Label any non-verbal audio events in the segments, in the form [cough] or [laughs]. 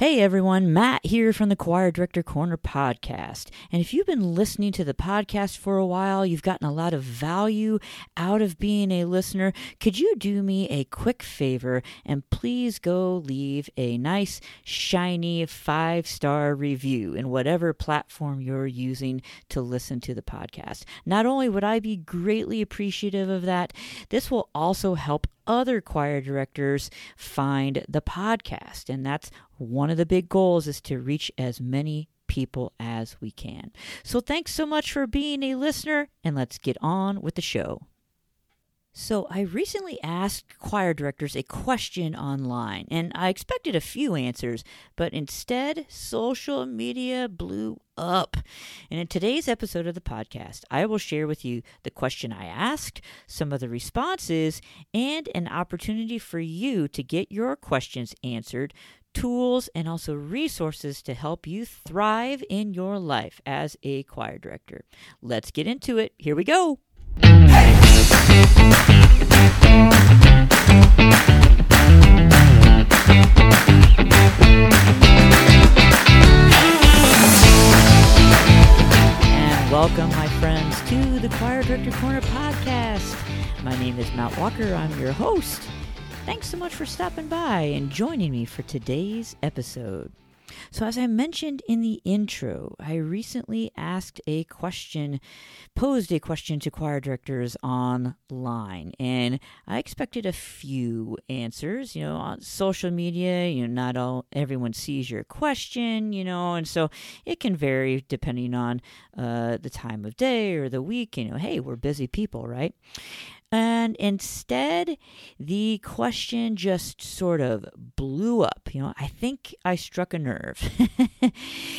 Hey everyone, Matt here from the Choir Director Corner podcast. And if you've been listening to the podcast for a while, you've gotten a lot of value out of being a listener, could you do me a quick favor and please go leave a nice, shiny five star review in whatever platform you're using to listen to the podcast? Not only would I be greatly appreciative of that, this will also help other choir directors find the podcast. And that's one of the big goals is to reach as many people as we can. So thanks so much for being a listener and let's get on with the show. So, I recently asked choir directors a question online, and I expected a few answers, but instead, social media blew up. And in today's episode of the podcast, I will share with you the question I asked, some of the responses, and an opportunity for you to get your questions answered tools and also resources to help you thrive in your life as a choir director. Let's get into it. Here we go. And welcome, my friends, to the Choir Director Corner podcast. My name is Matt Walker. I'm your host. Thanks so much for stopping by and joining me for today's episode. So, as I mentioned in the intro, I recently asked a question, posed a question to choir directors online, and I expected a few answers. You know, on social media, you know, not all everyone sees your question, you know, and so it can vary depending on uh, the time of day or the week. You know, hey, we're busy people, right? And instead, the question just sort of blew up. You know, I think I struck a nerve. [laughs] [laughs]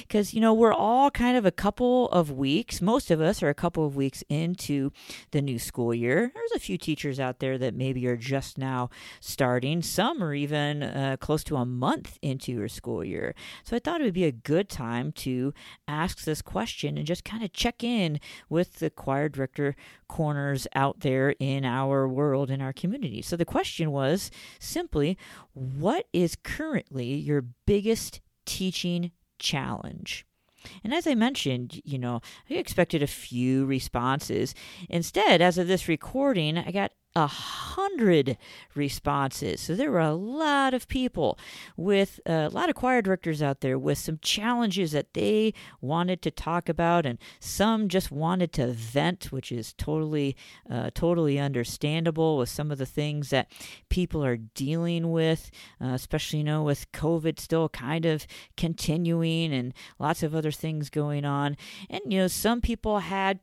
Because, you know, we're all kind of a couple of weeks, most of us are a couple of weeks into the new school year. There's a few teachers out there that maybe are just now starting, some are even uh, close to a month into your school year. So I thought it would be a good time to ask this question and just kind of check in with the choir director corners out there in our world, in our community. So the question was simply what is currently your biggest teaching challenge? And as I mentioned, you know, I expected a few responses. Instead, as of this recording, I got a hundred responses. So there were a lot of people with uh, a lot of choir directors out there with some challenges that they wanted to talk about, and some just wanted to vent, which is totally, uh, totally understandable with some of the things that people are dealing with, uh, especially you know with COVID still kind of continuing and lots of other things going on. And you know some people had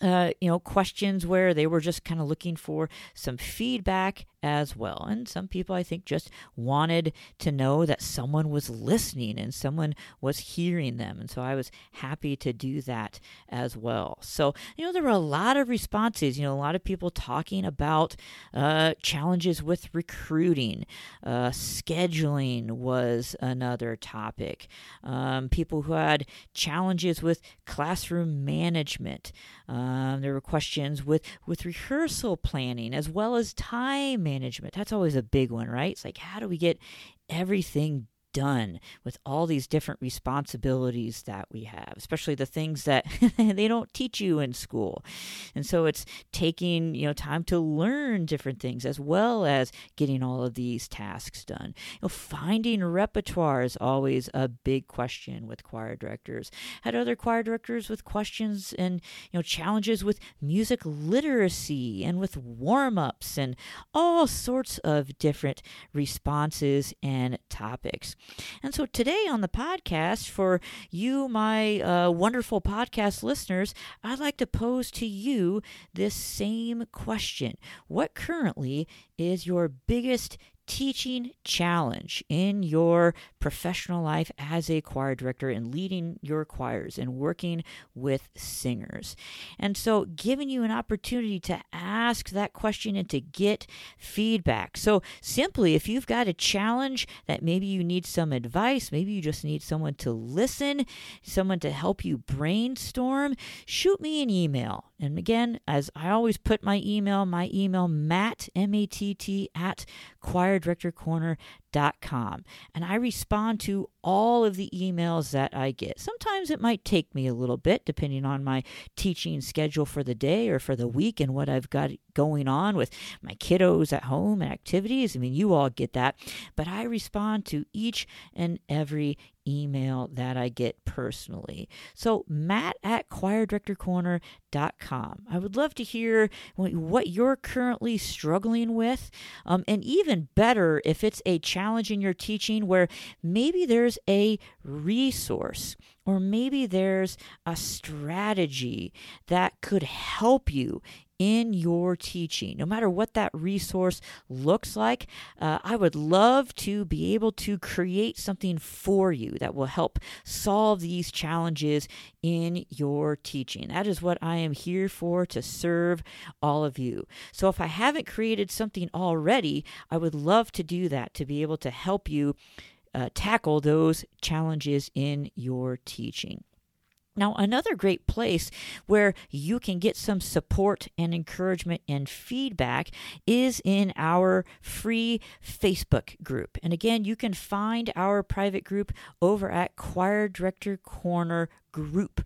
uh, you know, questions where they were just kind of looking for some feedback as well. And some people, I think, just wanted to know that someone was listening and someone was hearing them. And so I was happy to do that as well. So, you know, there were a lot of responses, you know, a lot of people talking about uh, challenges with recruiting, uh, scheduling was another topic, um, people who had challenges with classroom management. Um, Um, there were questions with, with rehearsal planning as well as time management. That's always a big one, right? It's like, how do we get everything done with all these different responsibilities that we have, especially the things that [laughs] they don't teach you in school. And so it's taking, you know, time to learn different things as well as getting all of these tasks done. You know, finding repertoire is always a big question with choir directors. Had other choir directors with questions and, you know, challenges with music literacy and with warm-ups and all sorts of different responses and topics. And so today on the podcast, for you, my uh, wonderful podcast listeners, I'd like to pose to you this same question. What currently is your biggest teaching challenge in your professional life as a choir director and leading your choirs and working with singers. And so, giving you an opportunity to ask that question and to get feedback. So, simply, if you've got a challenge that maybe you need some advice, maybe you just need someone to listen, someone to help you brainstorm, shoot me an email. And again, as I always put my email, my email, Matt, M A T T, at choir directorcorner.com com, and I respond to all of the emails that I get. Sometimes it might take me a little bit, depending on my teaching schedule for the day or for the week and what I've got going on with my kiddos at home and activities. I mean, you all get that. But I respond to each and every email that I get personally. So, Matt at choirdirectorcorner.com. I would love to hear what you're currently struggling with. Um, and even better, if it's a challenge in your teaching where maybe there's a resource or maybe there's a strategy that could help you in your teaching, no matter what that resource looks like. Uh, I would love to be able to create something for you that will help solve these challenges in your teaching. That is what I am here for to serve all of you. So if I haven't created something already, I would love to do that to be able to help you. Uh, tackle those challenges in your teaching. Now, another great place where you can get some support and encouragement and feedback is in our free Facebook group. And again, you can find our private group over at Choir Director Corner Group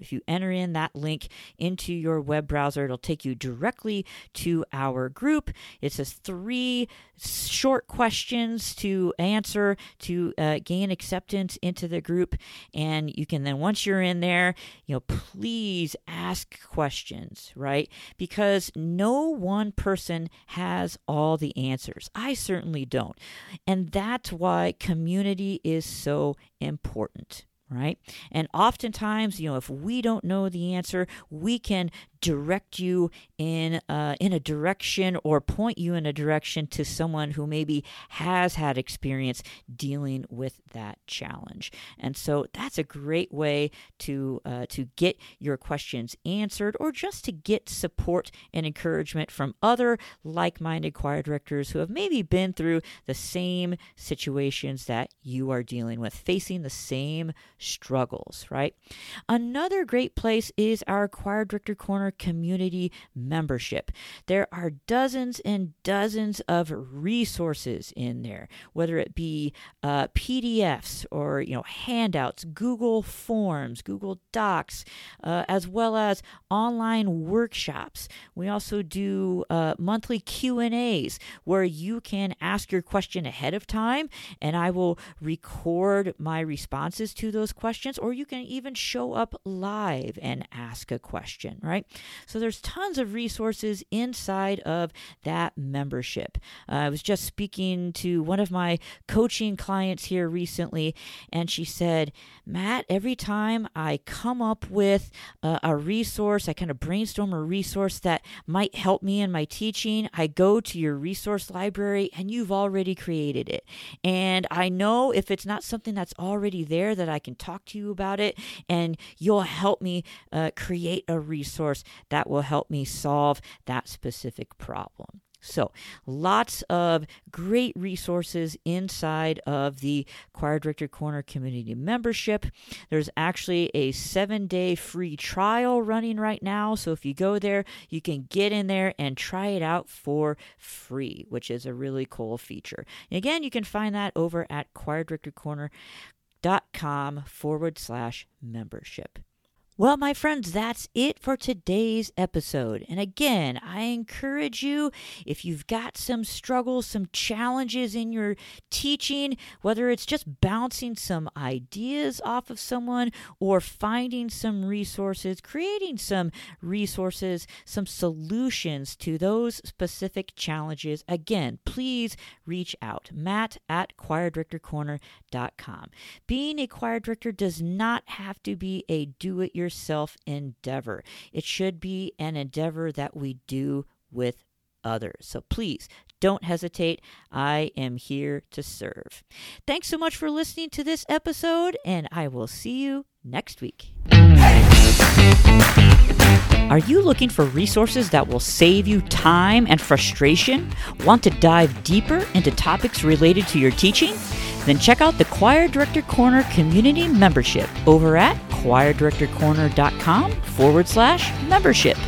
if you enter in that link into your web browser, it'll take you directly to our group. It says three short questions to answer to uh, gain acceptance into the group. And you can then, once you're in there, you know, please ask questions, right? Because no one person has all the answers. I certainly don't. And that's why community is so important right? And oftentimes, you know, if we don't know the answer, we can direct you in uh, in a direction or point you in a direction to someone who maybe has had experience dealing with that challenge. And so that's a great way to uh, to get your questions answered, or just to get support and encouragement from other like-minded choir directors who have maybe been through the same situations that you are dealing with, facing the same struggles. Right. Another great place is our choir director corner community membership. There are dozens and dozens of resources in there, whether it be uh, PDFs or you know handouts, Google Forms, Google Docs, uh, as well as online workshops. We also do uh, monthly Q and A's where you can ask your question ahead of time, and I will record my responses to those questions, or you can even show up live and ask a question. Right. So there's tons of resources inside of that membership. Uh, I was just speaking to one of my coaching clients here recently, and she said, Matt, every time I come up with a, resource, I kind of brainstorm a resource that might help me in my teaching, I go to your resource library and you've already created it. And I know if it's not something that's already there that I can talk to you about it, and you'll help me uh, create a resource that will help me solve that specific problem. So, lots of great resources inside of the Choir Director Corner community membership. There's actually a seven day free trial running right now. So, if you go there, you can get in there and try it out for free, which is a really cool feature. And again, you can find that over at choirdirectorcorner.com forward slash membership. Well, my friends, that's it for today's episode. And again, I encourage you if you've got some struggles, some challenges in your teaching, whether it's just bouncing some ideas off of someone or finding some resources, creating some resources, some solutions to those specific challenges, again, please reach out. Matt at choirdirectorcorner.com. Being a choir director does not have to be a do it yourself yourself endeavor. It should be an endeavor that we do with others. So please don't hesitate. I am here to serve. Thanks so much for listening to this episode, and I will see you next week. Are you looking for resources that will save you time and frustration? Want to dive deeper into topics related to your teaching? Then check out the Choir Director Corner community membership over at choirdirectorcorner.com forward slash membership.